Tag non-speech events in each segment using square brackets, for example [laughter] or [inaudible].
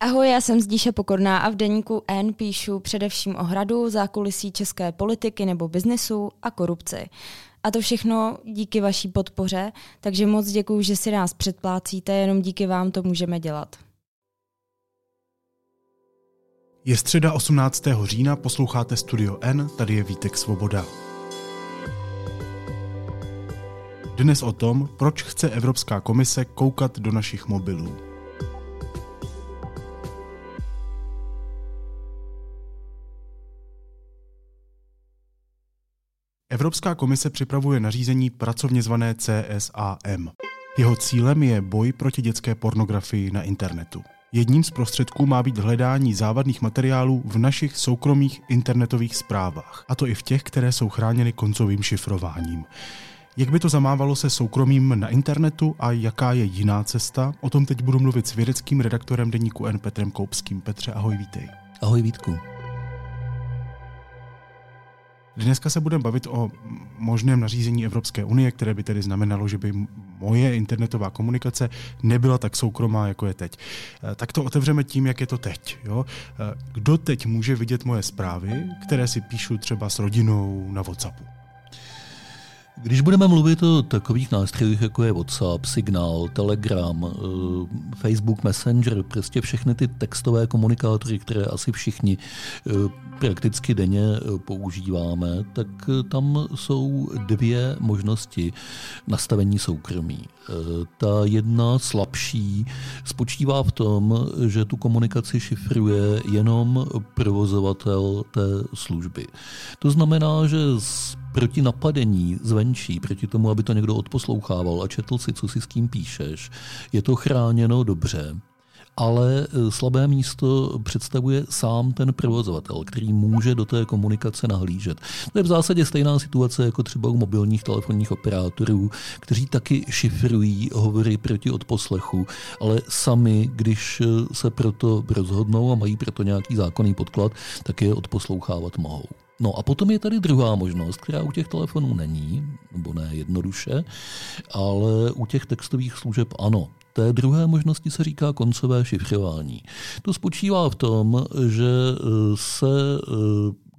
Ahoj, já jsem Zdíše Pokorná a v deníku N píšu především o hradu, zákulisí české politiky nebo biznesu a korupci. A to všechno díky vaší podpoře, takže moc děkuji, že si nás předplácíte, jenom díky vám to můžeme dělat. Je středa 18. října, posloucháte Studio N, tady je Vítek Svoboda. Dnes o tom, proč chce Evropská komise koukat do našich mobilů. Evropská komise připravuje nařízení pracovně zvané CSAM. Jeho cílem je boj proti dětské pornografii na internetu. Jedním z prostředků má být hledání závadných materiálů v našich soukromých internetových zprávách, a to i v těch, které jsou chráněny koncovým šifrováním. Jak by to zamávalo se soukromím na internetu a jaká je jiná cesta? O tom teď budu mluvit s vědeckým redaktorem deníku N Petrem Koupským. Petře, ahoj, vítej. Ahoj, Vítku. Dneska se budeme bavit o možném nařízení Evropské unie, které by tedy znamenalo, že by moje internetová komunikace nebyla tak soukromá, jako je teď. Eh, tak to otevřeme tím, jak je to teď. Jo? Eh, kdo teď může vidět moje zprávy, které si píšu třeba s rodinou na WhatsAppu? Když budeme mluvit o takových nástrojích, jako je WhatsApp, Signál, Telegram, eh, Facebook Messenger, prostě všechny ty textové komunikátory, které asi všichni eh, prakticky denně eh, používáme, tak tam jsou dvě možnosti nastavení soukromí. Ta jedna slabší spočívá v tom, že tu komunikaci šifruje jenom provozovatel té služby. To znamená, že proti napadení zvenčí, proti tomu, aby to někdo odposlouchával a četl si, co si s kým píšeš, je to chráněno dobře ale e, slabé místo představuje sám ten provozovatel, který může do té komunikace nahlížet. To je v zásadě stejná situace jako třeba u mobilních telefonních operátorů, kteří taky šifrují hovory proti odposlechu, ale sami, když e, se proto rozhodnou a mají proto nějaký zákonný podklad, tak je odposlouchávat mohou. No a potom je tady druhá možnost, která u těch telefonů není, nebo ne jednoduše, ale u těch textových služeb ano. Té druhé možnosti se říká koncové šifrování. To spočívá v tom, že se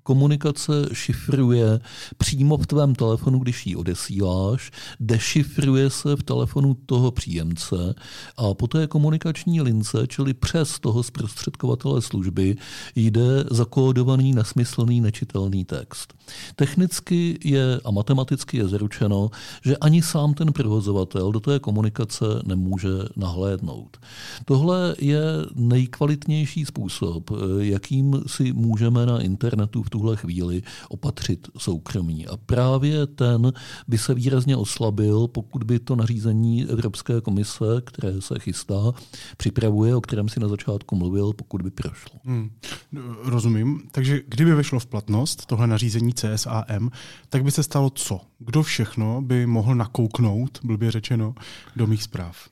komunikace šifruje přímo v tvém telefonu, když ji odesíláš, dešifruje se v telefonu toho příjemce a po té komunikační lince, čili přes toho zprostředkovatele služby, jde zakódovaný, nesmyslný, nečitelný text. Technicky je a matematicky je zaručeno, že ani sám ten provozovatel do té komunikace nemůže nahlédnout. Tohle je nejkvalitnější způsob, jakým si můžeme na internetu v tu tuhle chvíli opatřit soukromí. A právě ten by se výrazně oslabil, pokud by to nařízení Evropské komise, které se chystá, připravuje, o kterém si na začátku mluvil, pokud by prošlo. Hmm. Rozumím. Takže kdyby vešlo v platnost tohle nařízení CSAM, tak by se stalo co? Kdo všechno by mohl nakouknout, blbě řečeno, do mých zpráv?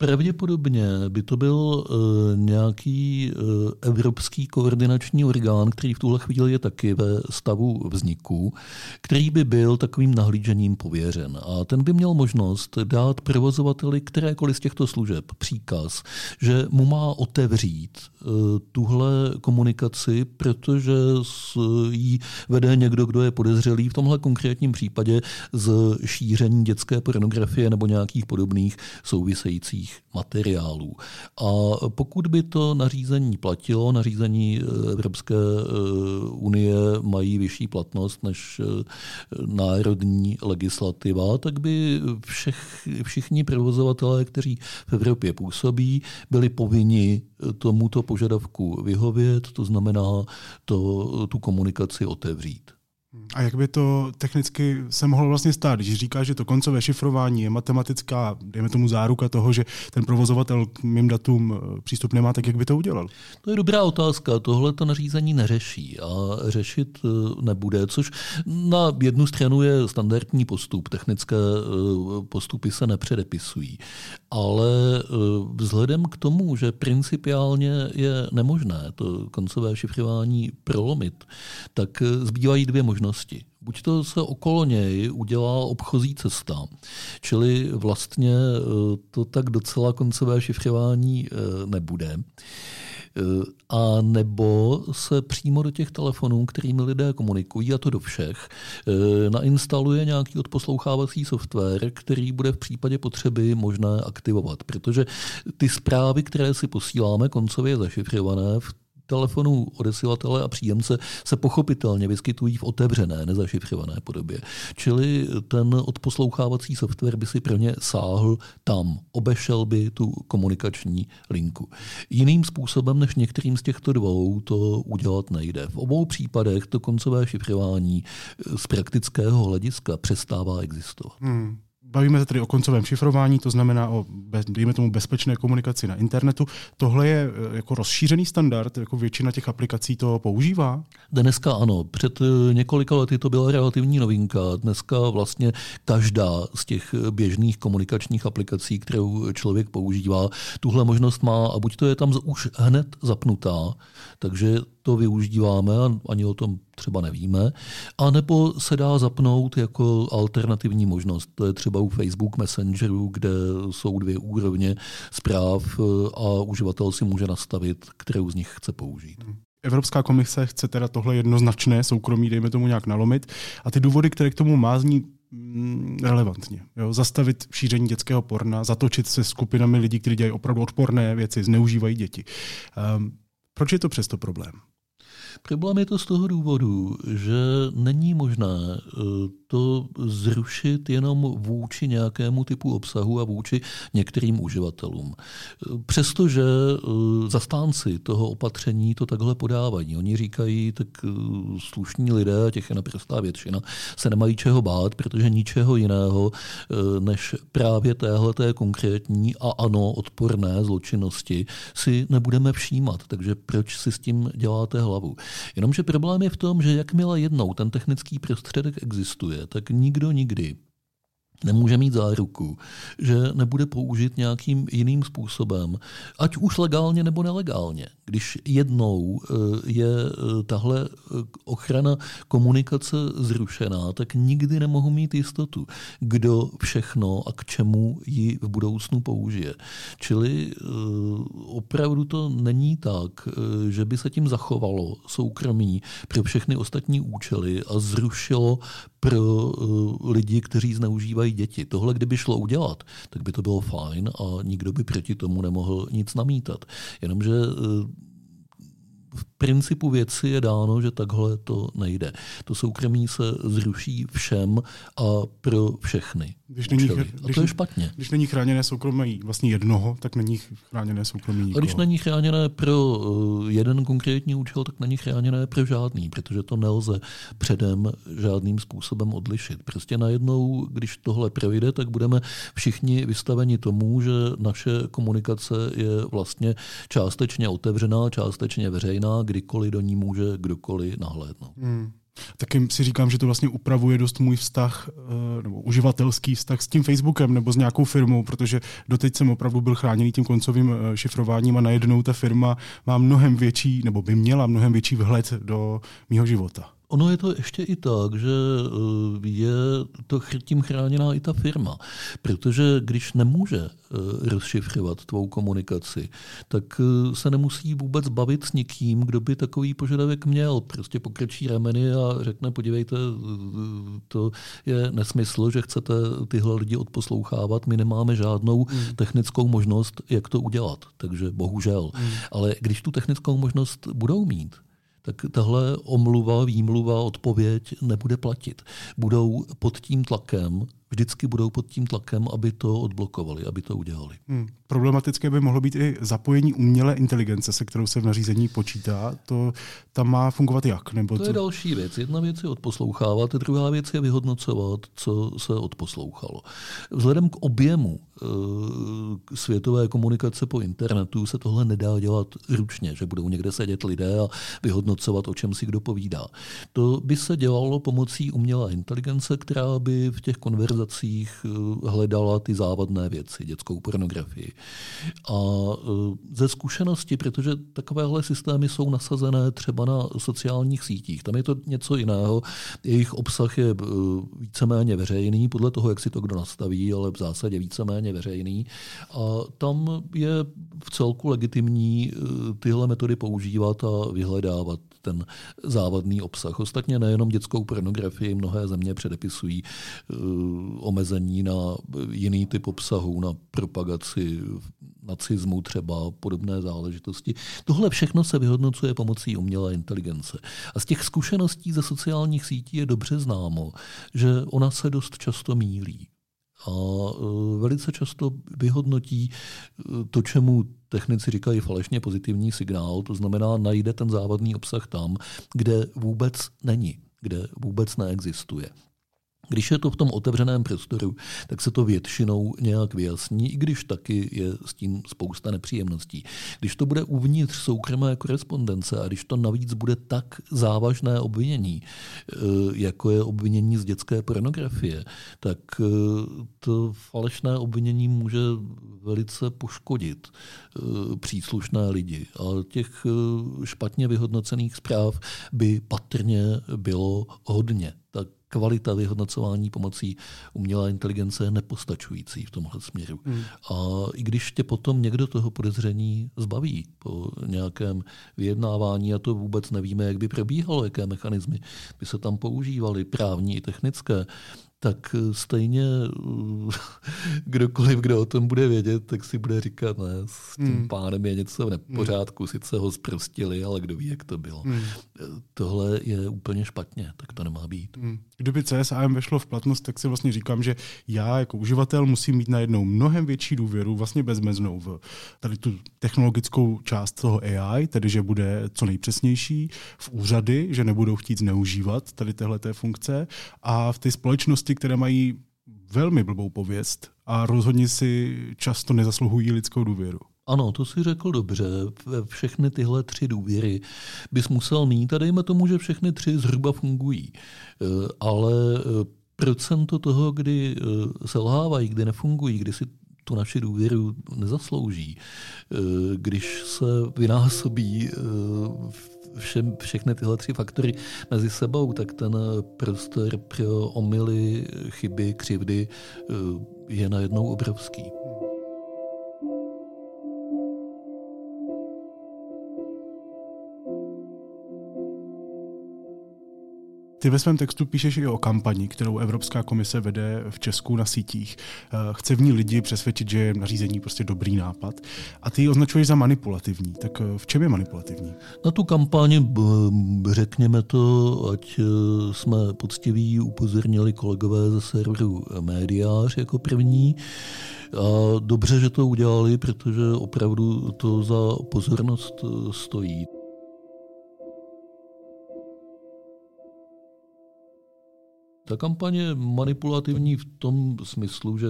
Pravděpodobně by to byl uh, nějaký uh, evropský koordinační orgán, který v tuhle chvíli je taky ve stavu vzniku, který by byl takovým nahlížením pověřen. A ten by měl možnost dát provozovateli kterékoliv z těchto služeb příkaz, že mu má otevřít uh, tuhle komunikaci, protože jí vede někdo, kdo je podezřelý v tomhle konkrétním případě z šíření dětské pornografie nebo nějakých podobných souvisejících dalších materiálů. A pokud by to nařízení platilo, nařízení eh, Evropské eh, unie mají vyšší platnost než eh, národní legislativa, tak by všech, všichni provozovatelé, kteří v Evropě působí, byli povinni tomuto požadavku vyhovět, to znamená to, tu komunikaci otevřít. A jak by to technicky se mohlo vlastně stát, když říká, že to koncové šifrování je matematická, dejme tomu záruka toho, že ten provozovatel k mým datům eh, přístup nemá, tak jak by to udělal? To je dobrá otázka. Tohle to nařízení neřeší a řešit eh, nebude, což na jednu stranu je standardní postup. Technické eh, postupy se nepředepisují. Ale vzhledem k tomu, že principiálně je nemožné to koncové šifrování prolomit, tak zbývají dvě možnosti možnosti. Buď to se okolo něj udělá obchozí cesta, čili vlastně to tak docela koncové šifrování nebude. Eh, a nebo se přímo do těch telefonů, kterými lidé komunikují, a to do všech, nainstaluje nějaký odposlouchávací software, který bude v případě potřeby možné aktivovat. Protože ty zprávy, které si posíláme koncově zašifrované v telefonů odesilatele a příjemce se pochopitelně vyskytují v otevřené, nezašifrované podobě. Čili ten odposlouchávací software by si pro ně sáhl tam, obešel by tu komunikační linku. Jiným způsobem než některým z těchto dvou to udělat nejde. V obou případech to koncové šifrování z praktického hlediska přestává existovat. Hmm. Bavíme se tedy o koncovém šifrování, to znamená o, dejme tomu, bezpečné komunikaci na internetu. Tohle je e, jako rozšířený standard, jako většina těch aplikací to používá? Dneska ano. Před e, několika lety to byla relativní novinka. Dneska vlastně každá z těch běžných komunikačních aplikací, kterou člověk používá, tuhle možnost má a buď to je tam už hned zapnutá, takže to využíváme a ani o tom třeba nevíme, a nebo se dá zapnout jako alternativní možnost. To je třeba u Facebook Messengeru, kde jsou dvě úrovně zpráv a uživatel si může nastavit, kterou z nich chce použít. Evropská komise chce teda tohle jednoznačné soukromí, dejme tomu nějak nalomit. A ty důvody, které k tomu má, zní mm, relevantně. Jo? Zastavit šíření dětského porna, zatočit se skupinami lidí, kteří dělají opravdu odporné věci, zneužívají děti. Um, proč je to přesto problém? Problém je to z toho důvodu, že není možné eh, to zrušit jenom vůči nějakému typu obsahu a vůči některým uživatelům. Přestože eh, zastánci toho opatření to takhle podávají. Oni říkají, tak eh, slušní lidé, těch je naprostá většina, se nemají čeho bát, protože ničeho jiného než právě téhleté konkrétní a ano odporné zločinnosti si nebudeme všímat. Takže proč si s tím děláte hlavu? Jenomže problém je v tom, že jakmile jednou ten technický prostředek existuje, tak nikdo nikdy nemůže mít záruku, že nebude použit nějakým jiným způsobem, ať už legálně nebo nelegálně. Když jednou eh, je eh, tahle eh, ochrana komunikace zrušená, tak nikdy nemohu mít jistotu, kdo všechno a k čemu ji v budoucnu použije. Čili opravdu to není tak, že by se tím zachovalo soukromí pro všechny ostatní účely a zrušilo pro lidi, kteří zneužívají děti. Tohle, kdyby šlo udělat, tak by to bylo fajn a nikdo by proti tomu nemohl nic namítat. Jenomže v principu věci je dáno, že takhle to nejde. To soukromí se zruší všem a pro všechny. Když není, a to je špatně. Když není chráněné soukromí vlastně jednoho, tak není chráněné soukromí nikoho. A když není chráněné pro eh, jeden konkrétní účel, tak není chráněné pro žádný, protože to nelze předem žádným způsobem odlišit. Prostě najednou, když tohle projde, tak budeme všichni vystaveni tomu, že naše komunikace je vlastně částečně otevřená, částečně veřejná, kdykoliv do ní může kdokoliv nahlédnout. Hmm. Taky si říkám, že to vlastně upravuje dost můj vztah, eh, nebo uživatelský vztah s tím Facebookem nebo s nějakou firmou, protože doteď jsem opravdu byl chráněný tím koncovým eh, šifrováním a najednou ta firma má mnohem větší, nebo by měla mnohem větší vhled do mého života. Ono je to ještě i tak, že eh, je to tím chráněná i ta firma, protože když nemůže eh, rozšifrovat tvou komunikaci, tak eh, se nemusí vůbec bavit s nikým, kdo by takový požadavek měl. Prostě pokrčí rameny a řekne, podívejte, to je nesmysl, že chcete tyhle lidi odposlouchávat, my nemáme žádnou hmm. technickou možnost, jak to udělat. Takže bohužel. Hmm. Ale když tu technickou možnost budou mít, tak tahle omluva, výmluva, odpověď nebude platit. Budou pod tím tlakem vždycky budou pod tím tlakem, aby to odblokovali, aby to udělali. Hmm. Problematické by mohlo být i zapojení umělé inteligence, se kterou se v nařízení počítá. To tam má fungovat jak? Nebo to co? je další věc. Jedna věc je odposlouchávat, druhá věc je vyhodnocovat, co se odposlouchalo. Vzhledem k objemu e, světové komunikace po internetu se tohle nedá dělat ručně, že budou někde sedět lidé a vyhodnocovat, o čem si kdo povídá. To by se dělalo pomocí umělé inteligence, která by v těch konverzích organizacích eh, hledala ty závadné věci, dětskou pornografii. A eh, ze zkušenosti, protože takovéhle systémy jsou nasazené třeba na sociálních sítích, tam je to něco jiného, jejich obsah je víceméně veřejný, podle toho, jak si to kdo nastaví, ale v zásadě víceméně veřejný. A tam je v celku legitimní tyhle metody používat a vyhledávat ten závadný obsah. Ostatně nejenom dětskou pornografii mnohé země předepisují uh, omezení na jiný typ obsahu, na propagaci nacismu třeba, podobné záležitosti. Tohle všechno se vyhodnocuje pomocí umělé inteligence. A z těch zkušeností ze sociálních sítí je dobře známo, že ona se dost často mílí a e, velice často vyhodnotí e, to, čemu technici říkají falešně pozitivní signál, to znamená najde ten závadný obsah tam, kde vůbec není, kde vůbec neexistuje. Když je to v tom otevřeném prostoru, tak se to většinou nějak vyjasní, i když taky je s tím spousta nepříjemností. Když to bude uvnitř soukromé korespondence a když to navíc bude tak závažné obvinění, eh, jako je obvinění z dětské pornografie, tak eh, to falešné obvinění může velice poškodit eh, příslušné lidi. A těch špatně vyhodnocených zpráv by patrně bylo hodně. Tak kvalita vyhodnocování pomocí umělé inteligence je nepostačující v tomhle směru. Hmm. A i když tě potom někdo toho podezření zbaví po nějakém vyjednávání, a to vůbec nevíme, jak by probíhalo, jaké mechanismy by se tam používaly, právní i technické, tak eh, stejně eh, [laughs] kdokoliv, kdo o tom bude vědět, tak si bude říkat, ne, s tím hmm. pánem je něco v nepořádku, hmm. sice ho zprostili, ale kdo ví, jak to bylo. Hmm. Eh, tohle je úplně špatně, tak to nemá být. Hmm. Kdyby CSAM vešlo v platnost, tak si vlastně říkám, že já jako uživatel musím mít najednou mnohem větší důvěru, vlastně bezmeznou v tady tu technologickou část toho AI, tedy že bude co nejpřesnější, v úřady, že nebudou chtít zneužívat tady téhle funkce a v té společnosti, které mají velmi blbou pověst a rozhodně si často nezasluhují lidskou důvěru. Ano, to si řekl dobře. Všechny tyhle tři důvěry bys musel mít a dejme tomu, že všechny tři zhruba fungují. Eh, ale eh, procento toho, kdy eh, selhávají, kdy nefungují, kdy si tu naši důvěru nezaslouží, když se vynásobí všem, všechny tyhle tři faktory mezi sebou, tak ten prostor pro omily, chyby, křivdy je najednou obrovský. Ty ve svém textu píšeš i o kampani, kterou Evropská komise vede v Česku na sítích. Eh, chce v ní lidi přesvědčit, že je nařízení prostě dobrý nápad. A ty ji označuješ za manipulativní. Tak eh, v čem je manipulativní? Na tu kampaň, řekněme to, ať eh, jsme poctiví, upozornili kolegové ze serveru Médiář jako první. A dobře, že to udělali, protože opravdu to za pozornost stojí. Ta kampaně je manipulativní v tom smyslu, že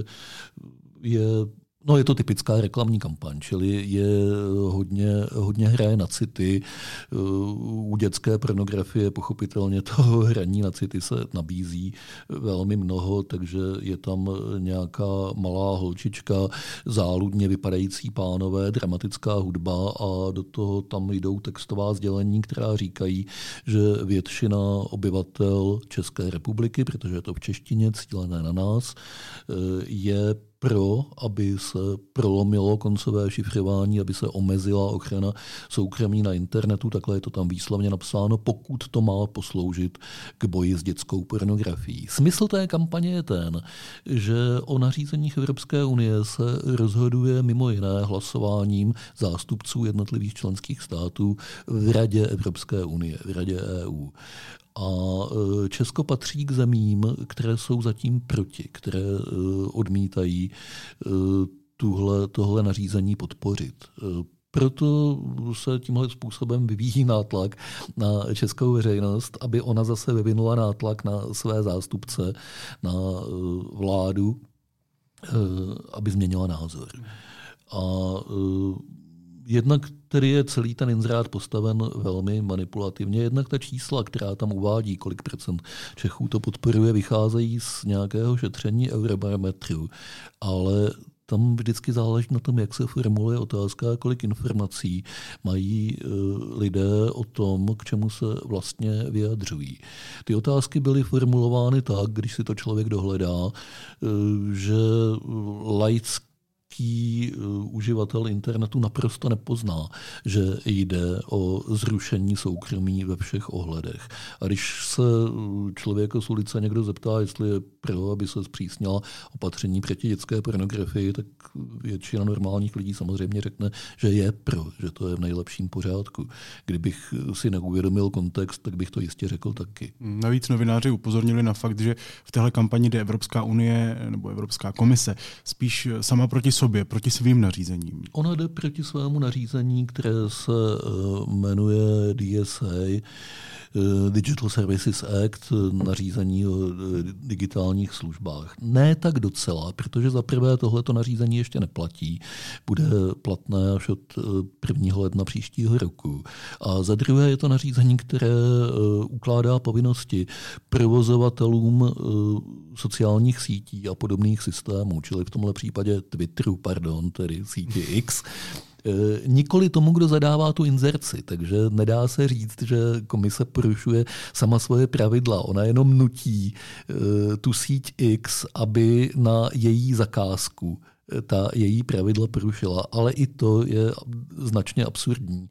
je No je to typická reklamní kampaň, čili je hodně, hodně hraje na city. U dětské pornografie pochopitelně toho [laughs] hraní na city se nabízí velmi mnoho, takže je tam nějaká malá holčička, záludně vypadající pánové, dramatická hudba a do toho tam jdou textová sdělení, která říkají, že většina obyvatel České republiky, protože je to v češtině cílené na nás, je pro, aby se prolomilo koncové šifrování, aby se omezila ochrana soukromí na internetu, takhle je to tam výslovně napsáno, pokud to má posloužit k boji s dětskou pornografií. Smysl té kampaně je ten, že o nařízeních Evropské unie se rozhoduje mimo jiné hlasováním zástupců jednotlivých členských států v Radě Evropské unie, v Radě EU. A e, Česko patří k zemím, které jsou zatím proti, které e, odmítají e, tuhle, tohle nařízení podpořit. Proto se tímhle způsobem vyvíjí nátlak na českou veřejnost, aby ona zase vyvinula nátlak na své zástupce, na vládu, aby změnila názor. A jednak který je celý ten inzerát postaven velmi manipulativně, jednak ta čísla, která tam uvádí, kolik procent Čechů to podporuje, vycházejí z nějakého šetření eurobarometru, ale tam vždycky záleží na tom, jak se formuluje otázka, kolik informací mají e, lidé o tom, k čemu se vlastně vyjadřují. Ty otázky byly formulovány tak, když si to člověk dohledá, e, že laicky český eh, uživatel internetu naprosto nepozná, že jde o zrušení soukromí ve všech ohledech. A když se eh, člověka z ulice někdo zeptá, jestli je pro, aby se zpřísnila opatření proti dětské pornografii, tak většina normálních lidí samozřejmě řekne, že je pro, že to je v nejlepším pořádku. Kdybych si neuvědomil kontext, tak bych to jistě řekl taky. Navíc novináři upozornili na fakt, že v téhle kampani jde Evropská unie nebo Evropská komise spíš sama proti sobě, proti svým nařízením. Ona jde proti svému nařízení, které se uh, jmenuje DSA, Eh, Digital Services Act, eh, nařízení o eh, digitálních službách. Ne tak docela, protože za prvé tohleto nařízení ještě neplatí. Bude platné až od 1. ledna příštího roku. A za druhé je to nařízení, které ukládá povinnosti provozovatelům sociálních sítí a podobných systémů, čili v tomhle případě Twitteru, pardon, tedy sítě X, nikoli tomu, kdo zadává tu inzerci. Takže nedá se říct, že komise porušuje sama svoje pravidla. Ona jenom nutí e, tu síť X, aby na její zakázku e, ta její pravidla porušila. Ale i to je značně absurdní.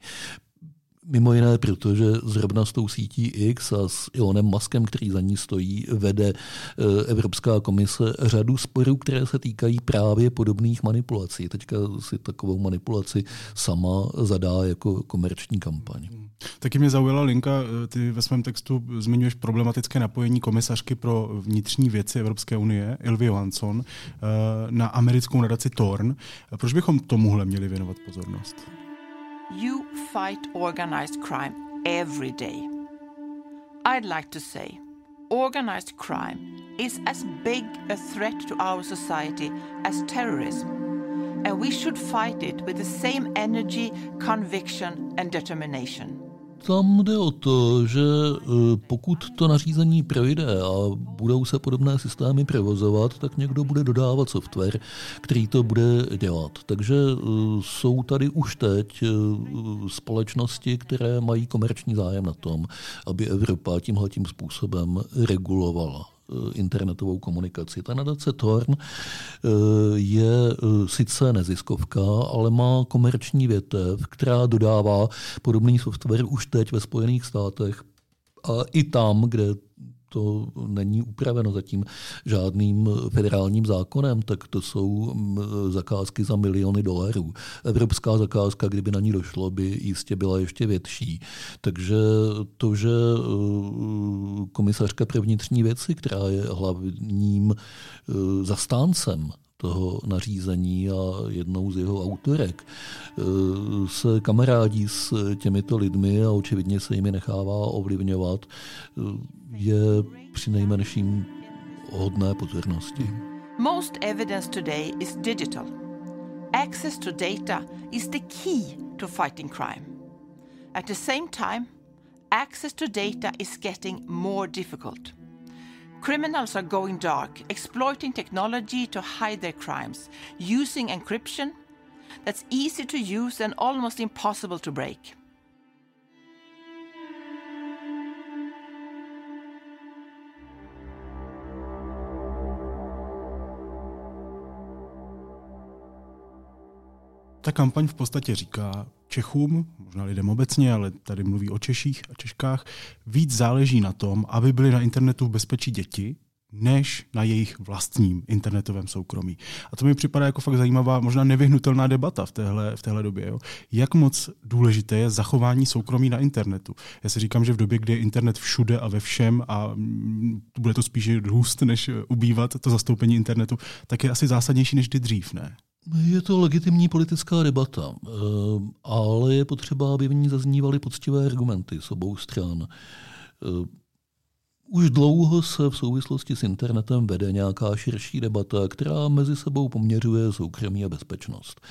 Mimo jiné, protože zrovna s tou sítí X a s Elonem Muskem, který za ní stojí, vede eh, Evropská komise řadu sporů, které se týkají právě podobných manipulací. Teďka si takovou manipulaci sama zadá jako komerční kampaň. Taky mě zaujala linka, eh, ty ve svém textu zmiňuješ problematické napojení komisařky pro vnitřní věci Evropské unie, Ilvi Johansson, eh, na americkou nadaci Torn. Proč bychom tomuhle měli věnovat pozornost? You fight organized crime every day. I'd like to say organized crime is as big a threat to our society as terrorism, and we should fight it with the same energy, conviction, and determination. Tam jde o to, že e, pokud to nařízení projde a budou se podobné systémy provozovat, tak někdo bude dodávat software, který to bude dělat. Takže e, jsou tady už teď e, společnosti, které mají komerční zájem na tom, aby Evropa tímhletím způsobem regulovala internetovou komunikaci. Ta nadace Torn eh, je eh, sice neziskovka, ale má komerční větev, která dodává podobný software už teď ve Spojených státech a i tam, kde to není upraveno zatím žádným federálním zákonem, tak to jsou mm, zakázky za miliony dolarů. Evropská zakázka, kdyby na ní došlo, by jistě byla ještě větší. Takže to, že eh, komisařka pro vnitřní věci, která je hlavním eh, zastáncem toho nařízení a jednou z jeho autorek eh, se kamarádí s těmito lidmi a očividně se jimi nechává ovlivňovat, eh, je při nejmenším hodné pozornosti. Most evidence today is digital. Access to data is the key to fighting crime. At the same time, access to data is getting more difficult. Criminals are going dark, exploiting technology to hide their crimes, using encryption that's easy to use and almost impossible to break. Kampaň v podstatě říká Čechům, možná lidem obecně, ale tady mluví o Češích a Češkách, víc záleží na tom, aby byly na internetu v bezpečí děti, než na jejich vlastním internetovém soukromí. A to mi připadá jako fakt zajímavá, možná nevyhnutelná debata v téhle, v téhle době. Jo? Jak moc důležité je zachování soukromí na internetu? Já si říkám, že v době, kdy je internet všude a ve všem a mm, bude to spíše růst, než ubývat to zastoupení internetu, tak je asi zásadnější než kdy dřív, ne? Je to legitimní politická debata, eh, ale je potřeba, aby v ní zaznívaly poctivé argumenty s obou stran. Už dlouho se v souvislosti s internetem vede nějaká širší debata, která mezi sebou poměřuje soukromí a bezpečnost.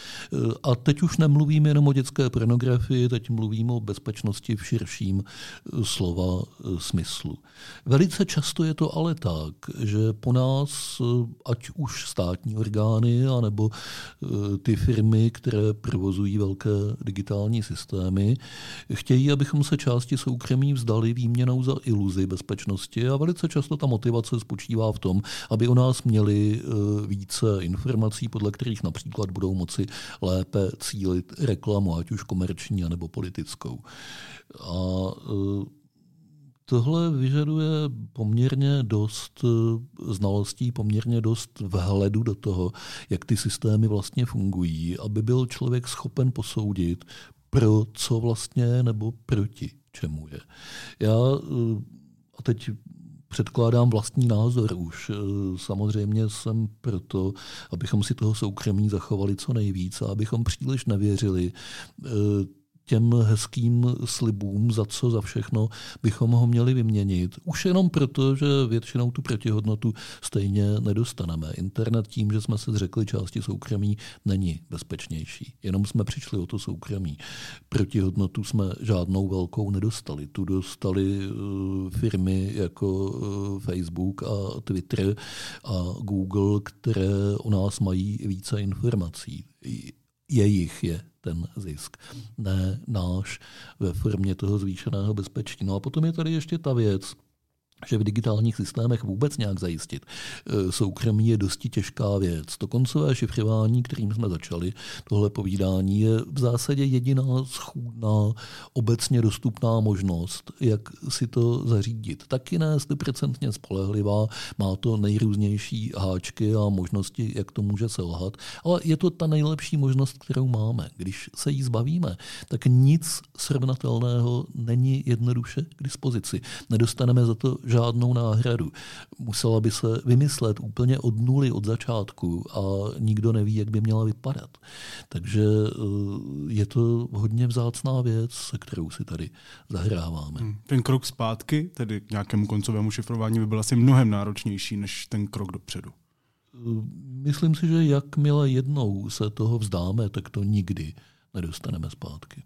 A teď už nemluvím jenom o dětské pornografii, teď mluvím o bezpečnosti v širším slova smyslu. Velice často je to ale tak, že po nás, ať už státní orgány, anebo ty firmy, které provozují velké digitální systémy, chtějí, abychom se části soukromí vzdali výměnou za iluzi bezpečnosti společnosti a velice často ta motivace spočívá v tom, aby o nás měli eh, více informací, podle kterých například budou moci lépe cílit reklamu, ať už komerční nebo politickou. A eh, Tohle vyžaduje poměrně dost eh, znalostí, poměrně dost vhledu do toho, jak ty systémy vlastně fungují, aby byl člověk schopen posoudit, pro co vlastně nebo proti čemu je. Já teď předkládám vlastní názor už. E, samozřejmě jsem proto, abychom si toho soukromí zachovali co nejvíc a abychom příliš nevěřili e, těm hezkým slibům, za co, za všechno bychom ho měli vyměnit. Už jenom proto, že většinou tu protihodnotu stejně nedostaneme. Internet tím, že jsme se zřekli části soukromí, není bezpečnější. Jenom jsme přišli o to soukromí. Protihodnotu jsme žádnou velkou nedostali. Tu dostali eh, firmy jako eh, Facebook a Twitter a Google, které o nás mají více informací. Jejich je ten zisk, ne náš ve formě toho zvýšeného bezpečí. No a potom je tady ještě ta věc, že v digitálních systémech vůbec nějak zajistit e, soukromí je dosti těžká věc. To koncové šifrování, kterým jsme začali, tohle povídání, je v zásadě jediná schůdná, obecně dostupná možnost, jak si to zařídit. Taky ne 100% spolehlivá, má to nejrůznější háčky a možnosti, jak to může selhat, ale je to ta nejlepší možnost, kterou máme. Když se jí zbavíme, tak nic srovnatelného není jednoduše k dispozici. Nedostaneme za to žádnou náhradu. Musela by se vymyslet úplně od nuly, od začátku a nikdo neví, jak by měla vypadat. Takže eh, je to hodně vzácná věc, se kterou si tady zahráváme. Hmm. Ten krok zpátky, tedy k nějakému koncovému šifrování, by byl asi mnohem náročnější než ten krok dopředu. Eh, myslím si, že jakmile jednou se toho vzdáme, tak to nikdy nedostaneme zpátky.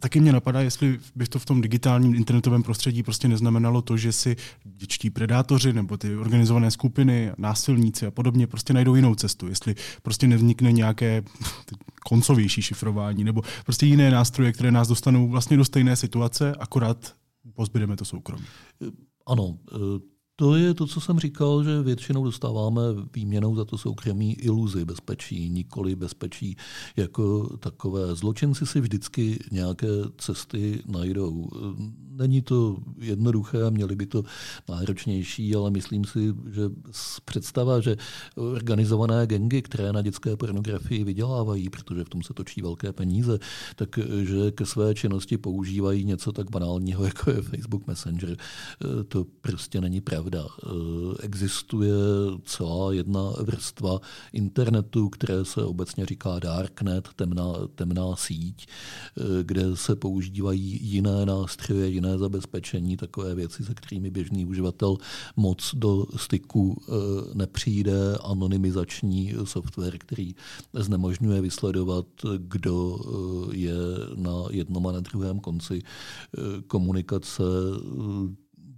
Taky mě napadá, jestli by to v tom digitálním internetovém prostředí prostě neznamenalo to, že si děčtí predátoři nebo ty organizované skupiny, násilníci a podobně prostě najdou jinou cestu. Jestli prostě nevznikne nějaké koncovější šifrování nebo prostě jiné nástroje, které nás dostanou vlastně do stejné situace, akorát pozbydeme to soukromí. Ano, to je to, co jsem říkal, že většinou dostáváme výměnou za to soukromí iluzi bezpečí, nikoli bezpečí jako takové. Zločinci si vždycky nějaké cesty najdou. Není to jednoduché, měli by to náročnější, ale myslím si, že představa, že organizované gengy, které na dětské pornografii vydělávají, protože v tom se točí velké peníze, takže ke své činnosti používají něco tak banálního, [laughs] jako je Facebook Messenger, to prostě není pravda. Existuje celá jedna vrstva internetu, které se obecně říká darknet, temná, temná síť, kde se používají jiné nástroje, jiné zabezpečení, takové věci, se kterými běžný uživatel moc do styku eh, nepřijde, anonymizační software, který znemožňuje vysledovat, kdo je na jednom a na druhém konci komunikace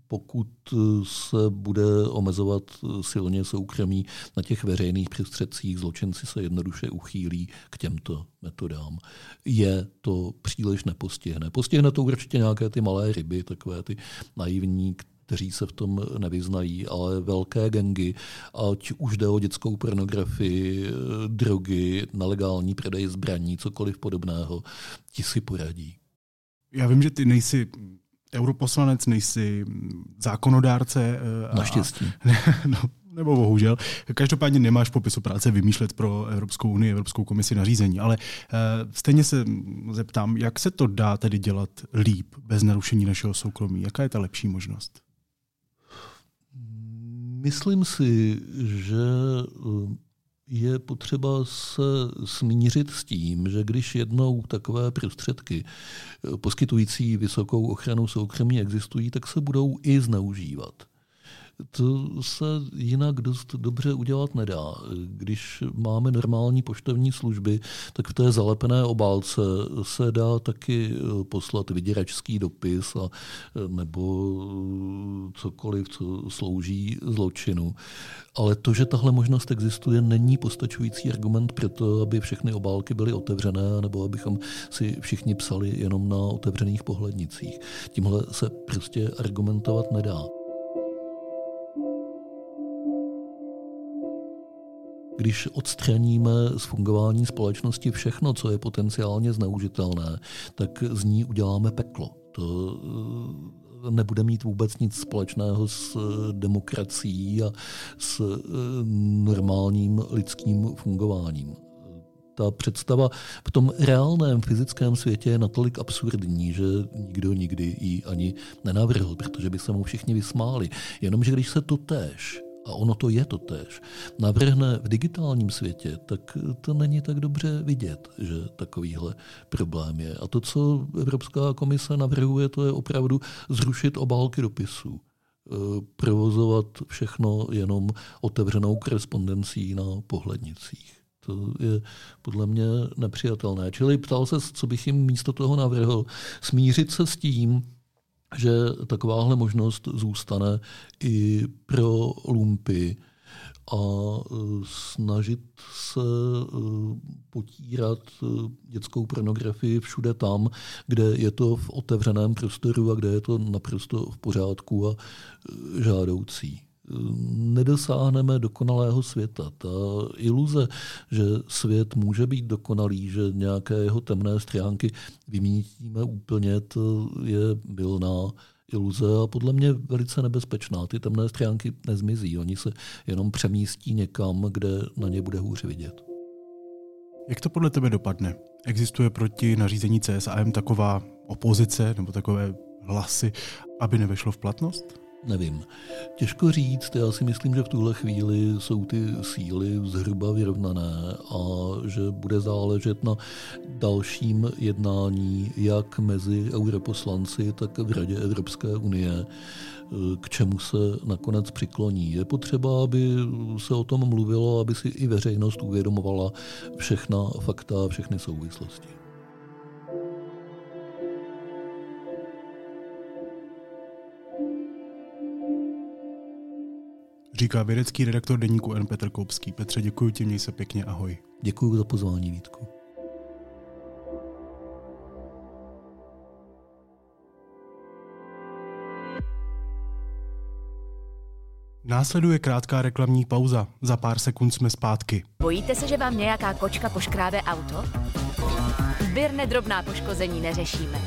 pokud eh, se bude omezovat eh, silně soukromí na těch veřejných prostředcích, zločinci se jednoduše uchýlí k těmto metodám. Je to příliš nepostihne. Postihne to určitě nějaké ty malé ryby, takové ty naivní, kteří se v tom nevyznají, ale velké gengy, ať už jde o dětskou pornografii, eh, drogy, nelegální prodej zbraní, cokoliv podobného, ti si poradí. Já vím, že ty nejsi europoslanec, nejsi zákonodárce. Eh, Naštěstí. A, [laughs] no, nebo bohužel. Každopádně nemáš popisu práce vymýšlet pro Evropskou unii, Evropskou komisi nařízení, ale uh, stejně se zeptám, jak se to dá tedy dělat líp, bez narušení našeho soukromí? Jaká je ta lepší možnost? Myslím si, že eh, je potřeba se smířit s tím, že když jednou takové prostředky poskytující vysokou ochranu soukromí existují, tak se budou i zneužívat to se jinak dost dobře udělat nedá. Když máme normální poštovní služby, tak v té zalepené obálce se dá taky eh, poslat vyděračský dopis a, eh, nebo eh, cokoliv, co slouží zločinu. Ale to, že tahle možnost existuje, není postačující argument pro to, aby všechny obálky byly otevřené, nebo abychom si všichni psali jenom na otevřených pohlednicích. Tímhle se prostě argumentovat nedá. Když odstraníme z fungování společnosti všechno, co je potenciálně zneužitelné, tak z ní uděláme peklo. To eh, nebude mít vůbec nic společného s eh, demokracií a s eh, normálním lidským fungováním. Ta představa v tom reálném fyzickém světě je natolik absurdní, že nikdo nikdy ji ani nenavrhl, protože by se mu všichni vysmáli. Jenomže když se to též a ono to je to tež, navrhne v digitálním světě, tak to není tak dobře vidět, že takovýhle problém je. A to, co Evropská komise navrhuje, to je opravdu zrušit obálky dopisů e, provozovat všechno jenom otevřenou korespondencí na pohlednicích. To je podle mě nepřijatelné. Čili ptal se, co bych jim místo toho navrhl. Smířit se s tím, že takováhle možnost zůstane i pro lumpy a e, snažit se e, potírat e, dětskou pornografii všude tam, kde je to v otevřeném prostoru a kde je to naprosto v pořádku a žádoucí nedosáhneme dokonalého světa. Ta iluze, že svět může být dokonalý, že nějaké jeho temné stránky vymítíme úplně, to je bylná iluze a podle mě velice nebezpečná. Ty temné stránky nezmizí, oni se jenom přemístí někam, kde na ně bude hůře vidět. Jak to podle tebe dopadne? Existuje proti nařízení CSAM taková opozice nebo takové hlasy, aby nevešlo v platnost? Nevím. Těžko říct, já si myslím, že v tuhle chvíli jsou ty síly zhruba vyrovnané a že bude záležet na dalším jednání jak mezi europoslanci, tak v Radě Evropské unie, k čemu se nakonec přikloní. Je potřeba, aby se o tom mluvilo, aby si i veřejnost uvědomovala všechna fakta, všechny souvislosti. Říká vědecký redaktor deníku N. Petr Koupský. Petře, děkuji ti, měj se pěkně, ahoj. Děkuji za pozvání, Vítku. Následuje krátká reklamní pauza. Za pár sekund jsme zpátky. Bojíte se, že vám nějaká kočka poškrábe auto? Birne drobná poškození neřešíme.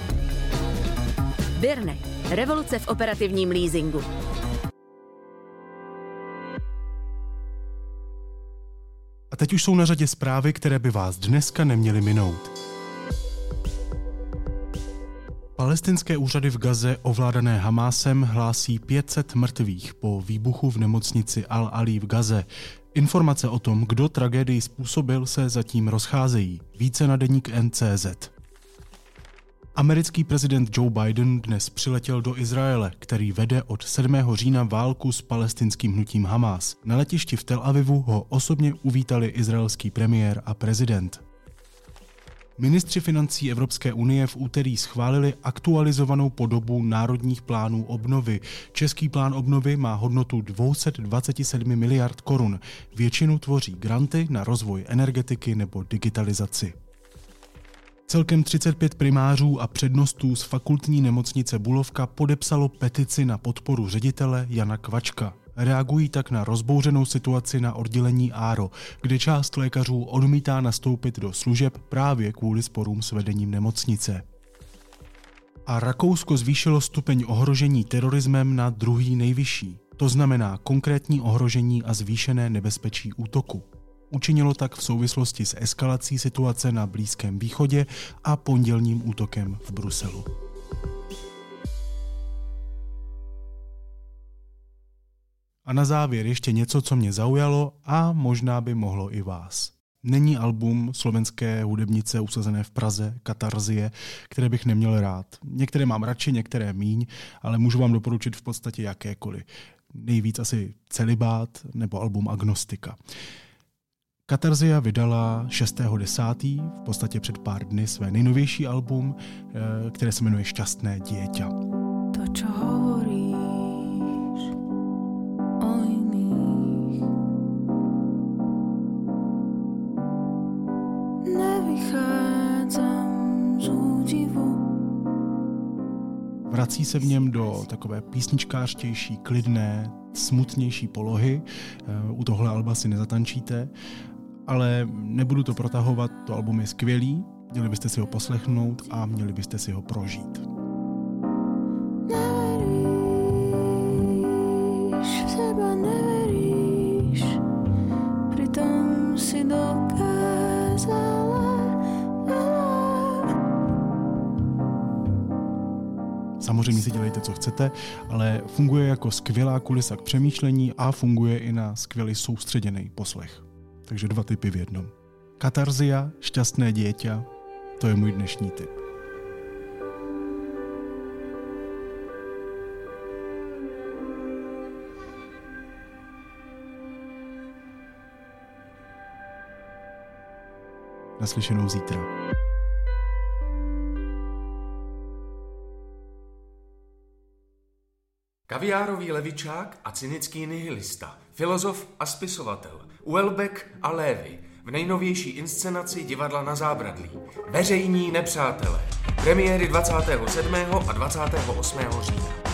Birne. Revoluce v operativním leasingu. Teď už jsou na řadě zprávy, které by vás dneska neměly minout. Palestinské úřady v Gaze ovládané Hamásem hlásí 500 mrtvých po výbuchu v nemocnici Al-Ali v Gaze. Informace o tom, kdo tragédii způsobil, se zatím rozcházejí. Více na deník NCZ. Americký prezident Joe Biden dnes přiletěl do Izraele, který vede od 7. října válku s palestinským hnutím Hamas. Na letišti v Tel Avivu ho osobně uvítali izraelský premiér a prezident. Ministři financí Evropské unie v úterý schválili aktualizovanou podobu národních plánů obnovy. Český plán obnovy má hodnotu 227 miliard korun. Většinu tvoří granty na rozvoj energetiky nebo digitalizaci. Celkem 35 primářů a přednostů z fakultní nemocnice Bulovka podepsalo petici na podporu ředitele Jana Kvačka. Reagují tak na rozbouřenou situaci na oddělení ARO, kde část lékařů odmítá nastoupit do služeb právě kvůli sporům s vedením nemocnice. A Rakousko zvýšilo stupeň ohrožení terorismem na druhý nejvyšší. To znamená konkrétní ohrožení a zvýšené nebezpečí útoku. Učinilo tak v souvislosti s eskalací situace na Blízkém východě a pondělním útokem v Bruselu. A na závěr ještě něco, co mě zaujalo a možná by mohlo i vás. Není album slovenské hudebnice usazené v Praze, Katarzie, které bych neměl rád. Některé mám radši, některé míň, ale můžu vám doporučit v podstatě jakékoliv. Nejvíc asi Celibát nebo album Agnostika. Katarzia vydala 6.10. v podstatě před pár dny své nejnovější album, eh, které se jmenuje Šťastné dieťa. To, čo hovoríš o iných, nevychádzam z údivu. Vrací se v něm do takové písničkářtější, klidné, smutnější polohy. Eh, u tohle alba si nezatančíte ale nebudu to protahovat, to album je skvělý, měli byste si ho poslechnout a měli byste si ho prožít. Neveríš, v seba neveríš, si dokázala Samozřejmě si dělejte, co chcete, ale funguje jako skvělá kulisa k přemýšlení a funguje i na skvělý soustředěný poslech takže dva typy v jednom. Katarzia, šťastné dieťa, to je můj dnešní typ. Naslyšenou zítra. Kaviárový levičák a cynický nihilista, filozof a spisovatel, Uelbeck a Lévy v nejnovější inscenaci divadla na zábradlí. Veřejní nepřátelé. Premiéry 27. a 28. října.